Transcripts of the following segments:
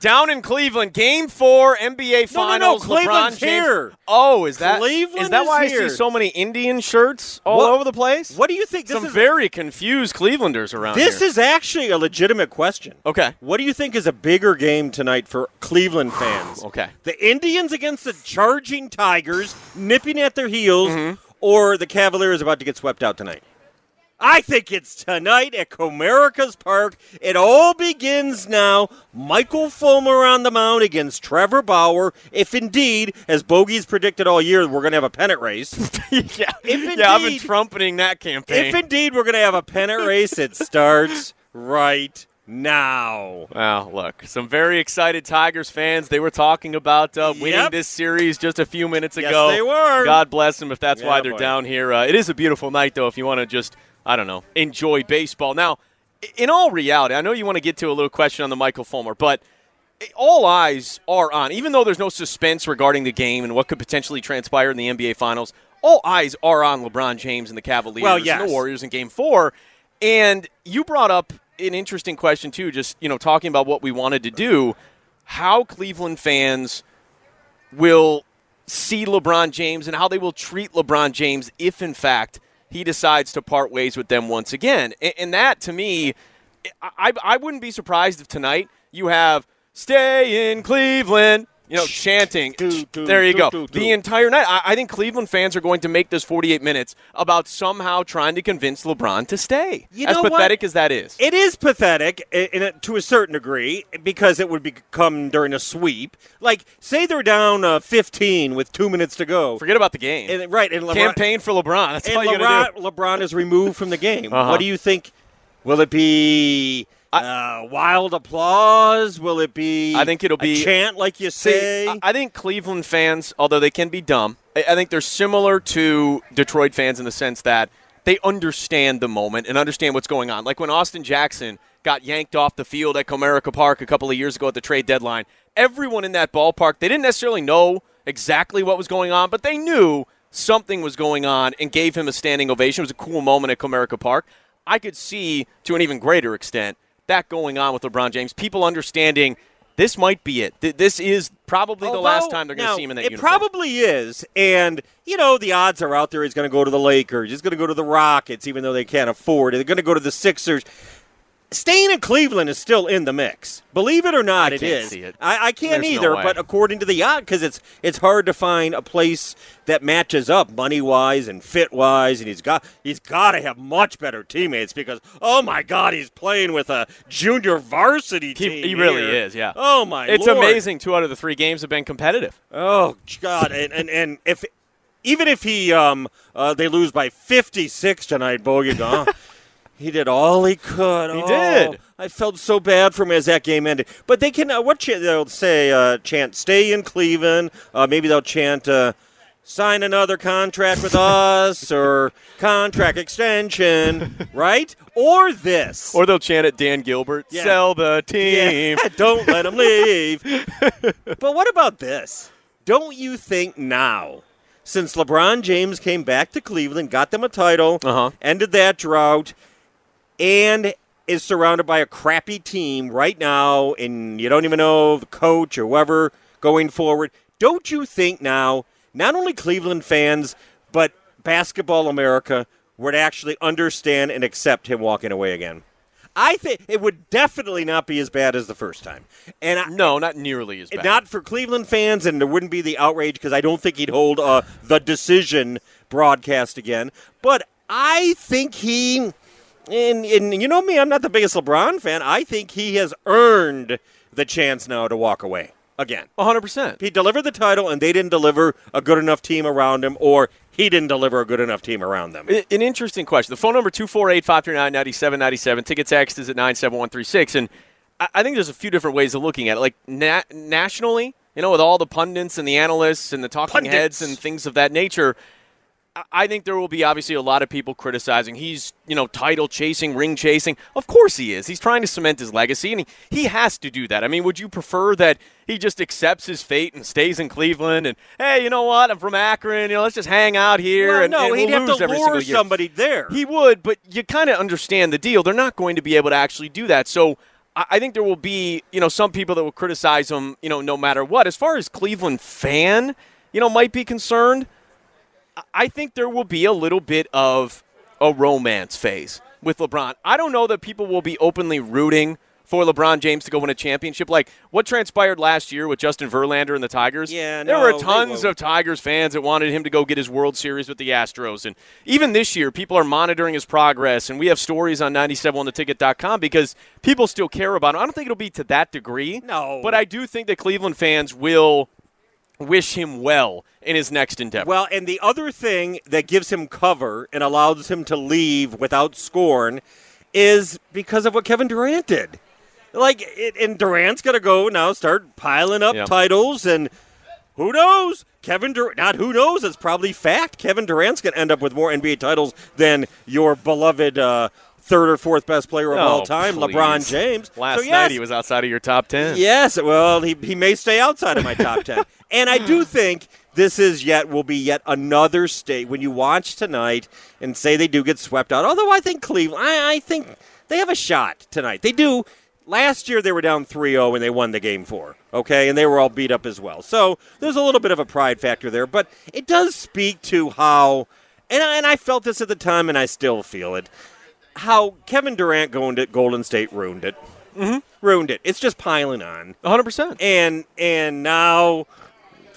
Down in Cleveland, Game Four, NBA No, no, no, Finals. Cleveland's LeBron James. here. Oh, is that Cleveland is that is why I here. see so many Indian shirts all What- over the place? What do you think? This Some is very confused Clevelanders around here? this here. is actually a legitimate question. okay. What do you think is a bigger game tonight for Cleveland fans? Okay. The Indians against the charging Tigers, nipping at their heels, Mm-hmm. or the Cavaliers about to get swept out tonight? I think it's tonight at Comerica's Park. It all begins now. Michael Fulmer on the mound against Trevor Bauer. If indeed, as Bogey's predicted all year, we're going to have a pennant race. yeah, If yeah, I've been indeed- trumpeting that campaign. if indeed we're going to have a pennant race, it starts right now. Wow, look, some very excited Tigers fans. They were talking about uh, winning Yep. this series just a few minutes ago. Yes, ago. they were. God bless them if that's Yeah, why they're boy. down here. Uh, it is a beautiful night, though, if you want to just, I don't know, enjoy baseball. Now, in all reality, I know you want to get to a little question on the Michael Fulmer, but all eyes are on, even though there's no suspense regarding the game and what could potentially transpire in the NBA Finals, all eyes are on LeBron James and the Cavaliers Well, and yes. the Warriors in game four. And you brought up an interesting question, too, just, you know, talking about what we wanted to do, how Cleveland fans will see LeBron James and how they will treat LeBron James if, in fact, he decides to part ways with them once again. And, and that, to me, I, I wouldn't be surprised if tonight you have "Stay in Cleveland," you know, chanting. Do, do, there you do, go. do, do. The entire night. I, I think Cleveland fans are going to make this 48 minutes about somehow trying to convince LeBron to stay. You as know what? pathetic as that is. It is pathetic in a, to a certain degree because it would become during a sweep. Like, say they're down uh, 15 with two minutes to go. Forget about the game. And, right, and LeBron, Campaign for LeBron. That's all and you got to do. LeBron, LeBron is removed from the game. Uh-huh. What do you think? Will it be uh, wild applause? Will it be? I think it'll a be- chant, like you say. I- I think Cleveland fans, although they can be dumb, I I think they're similar to Detroit fans in the sense that they understand the moment and understand what's going on. Like when Austin Jackson got yanked off the field at Comerica Park a couple of years ago at the trade deadline, everyone in that ballpark, they didn't necessarily know exactly what was going on, but they knew something was going on and gave him a standing ovation. It was a cool moment at Comerica Park. I could see, to an even greater extent, that going on with LeBron James. People understanding this might be it. This is probably the last time they're going to see him in that It uniform. probably is, and you know the odds are out there. He's going to go to the Lakers. He's going to go to the Rockets, even though they can't afford it. They're going to go to the Sixers. Staying in Cleveland is still in the mix. Believe it or not, I it is. it. I, I can't There's either. way. but according to the odd, because it's it's hard to find a place that matches up money wise and fit wise, and he's got he's got to have much better teammates because oh my God, he's playing with a junior varsity team. he really is. yeah. Oh my, god. It's Lord. amazing. Two out of the three games have been competitive. Oh God! And and, and if even if he um uh, they lose by fifty six tonight, Bogey, he did all he could. He Oh, did. I felt so bad for him as that game ended. But they can uh, what ch- they'll say uh, chant stay in Cleveland. Uh, maybe they'll chant. Uh, Sign another contract with us, or contract extension, right? Or this, Or they'll chant at Dan Gilbert, Yeah. sell the team. yeah, don't let him leave. but what about this? Don't you think now, since LeBron James came back to Cleveland, got them a title, Uh-huh. ended that drought, and is surrounded by a crappy team right now, and you don't even know the coach or whoever going forward, don't you think now, not only Cleveland fans, but basketball America would actually understand and accept him walking away again? I think it would definitely not be as bad as the first time. And I, No, not nearly as bad. not for Cleveland fans, and there wouldn't be the outrage because I don't think he'd hold uh, the decision broadcast again. But I think he, and, and you know me, I'm not the biggest LeBron fan. I think he has earned the chance now to walk away. again. 100%. He delivered the title, and they didn't deliver a good enough team around him, or he didn't deliver a good enough team around them. An interesting question. The phone number 248-539-9797. Ticket text is at 97136. And I- I think there's a few different ways of looking at it. Like na- nationally, you know, with all the pundits and the analysts and the talking Pundits. heads and things of that nature, I- think there will be obviously a lot of people criticizing. He's, you know, title chasing, ring chasing. Of course he is. He's trying to cement his legacy, and he, he has to do that. I mean, would you prefer that he just accepts his fate and stays in Cleveland and, hey, you know what? I'm from Akron. You know, let's just hang out here. Well, and, no, and he'd we'll have lose to every lure year. somebody there. He would, but you kind of understand the deal. They're not going to be able to actually do that. So I I think there will be, you know, some people that will criticize him, you know, no matter what. As far as Cleveland fan, you know, might be concerned, I- think there will be a little bit of a romance phase with LeBron. I don't know that people will be openly rooting for LeBron James to go win a championship. Like what transpired last year with Justin Verlander and the Tigers. Yeah, there no, were tons of Tigers fans that wanted him to go get his World Series with the Astros. And even this year, people are monitoring his progress. And we have stories on 97ontheticket.com because people still care about him. I don't think it'll be to that degree. No. But I do think that Cleveland fans will wish him well in his next endeavor. Well, and the other thing that gives him cover and allows him to leave without scorn is because of what Kevin Durant did. Like, it, and Durant's going to go now start piling up Yeah. titles, and who knows? Kevin Durant, not who knows, it's probably fact. Kevin Durant's going to end up with more NBA titles than your beloved uh, third or fourth best player of Oh, all time, please. LeBron James. Last So, yes, night he was outside of your top 10. Yes, well, he, he may stay outside of my top 10. And I do think this is yet will be yet another state when you watch tonight and say they do get swept out. Although I think Cleveland, I, I think they have a shot tonight. They do. Last year they were down 3-0 and they won the game 4. Okay, and they were all beat up as well. So there's a little bit of a pride factor there, but it does speak to how and I, and I felt this at the time and I still feel it. How Kevin Durant going to Golden State ruined it. Mm-hmm. Ruined it. It's just piling on hundred percent. and and now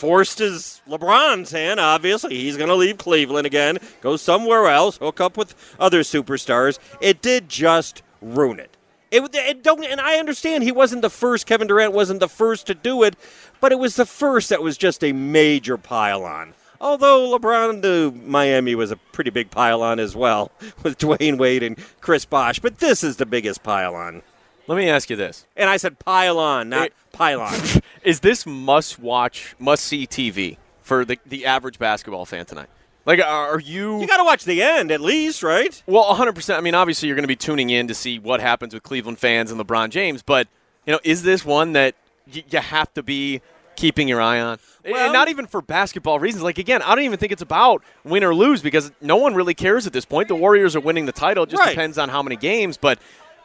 forced his LeBron's hand. Obviously, he's going to leave Cleveland again, go somewhere else, hook up with other superstars. It did just ruin it. It, it don't, and I understand he wasn't the first. Kevin Durant wasn't the first to do it, but it was the first that was just a major pile on. Although LeBron to Miami was a pretty big pile on as well with Dwyane Wade and Chris Bosh, but this is the biggest pile on. Let me ask you this: And I said pile on, not It- pylon. Is this must-watch, must-see TV for the the average basketball fan tonight? Like, are you? You got to watch the end at least, right? Well, 100%. I mean, obviously, you're going to be tuning in to see what happens with Cleveland fans and LeBron James, but, you know, is this one that y- you have to be keeping your eye on? And- Well- and not even for basketball reasons. Like, again, I don't even think it's about win or lose because no one really cares at this point. The Warriors are winning the title. It just Right. depends on how many games, but.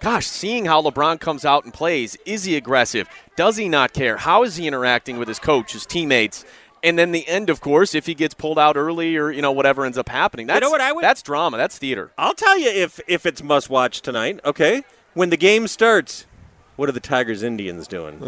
Gosh, seeing how LeBron comes out and plays, is he aggressive? Does he not care? How is he interacting with his coach, his teammates? And then the end, of course, if he gets pulled out early or you know whatever ends up happening. That's, know what I would- That's drama. That's theater. I'll tell you if if it's must watch tonight. Okay, when the game starts, what are the Tigers Indians doing?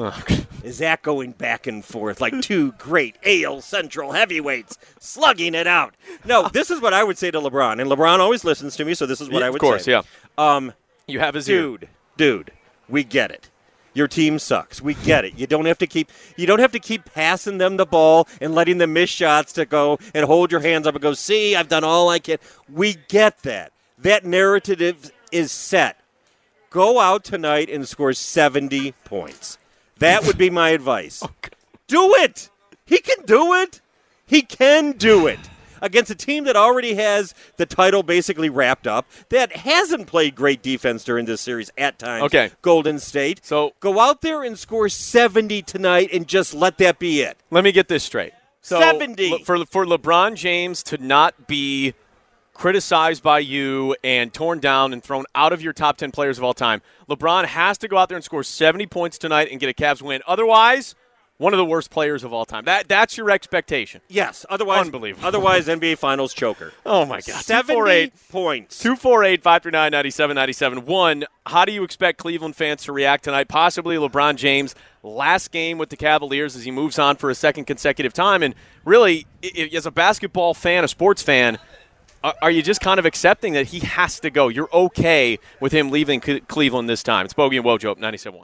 Is that going back and forth like two great AL Central heavyweights slugging it out? No, this is what I would say to LeBron, and LeBron always listens to me, so this is what Yeah, I would say. of course, say. yeah. Um, You have his ear. dude, dude, we get it. Your team sucks. We get it. You don't have to keep you don't have to keep passing them the ball and letting them miss shots to go and hold your hands up and go, "See, I've done all I can." We get that. That narrative is set. Go out tonight and score 70 points. That would be my advice. Oh, do it. He can do it. He can do it. Against a team that already has the title basically wrapped up, that hasn't played great defense during this series at times. Okay. Golden State. So- go out there and score 70 tonight and just let that be it. Let me get this straight. So 70. le- for for LeBron James to not be criticized by you and torn down and thrown out of your top 10 players of all time, LeBron has to go out there and score 70 points tonight and get a Cavs win. Otherwise, one of the worst players of all time. That that's your expectation. Yes. Otherwise, Unbelievable. Otherwise, NBA Finals choker. Oh my god. 70 248 points. 248 539 9797. One, how do you expect Cleveland fans to react tonight? Possibly LeBron James' last game with the Cavaliers as he moves on for a second consecutive time. And really, as a basketball fan, a sports fan, are you just kind of accepting that he has to go? You're okay with him leaving Cleveland this time. It's Bogey and Wojo, 97.1.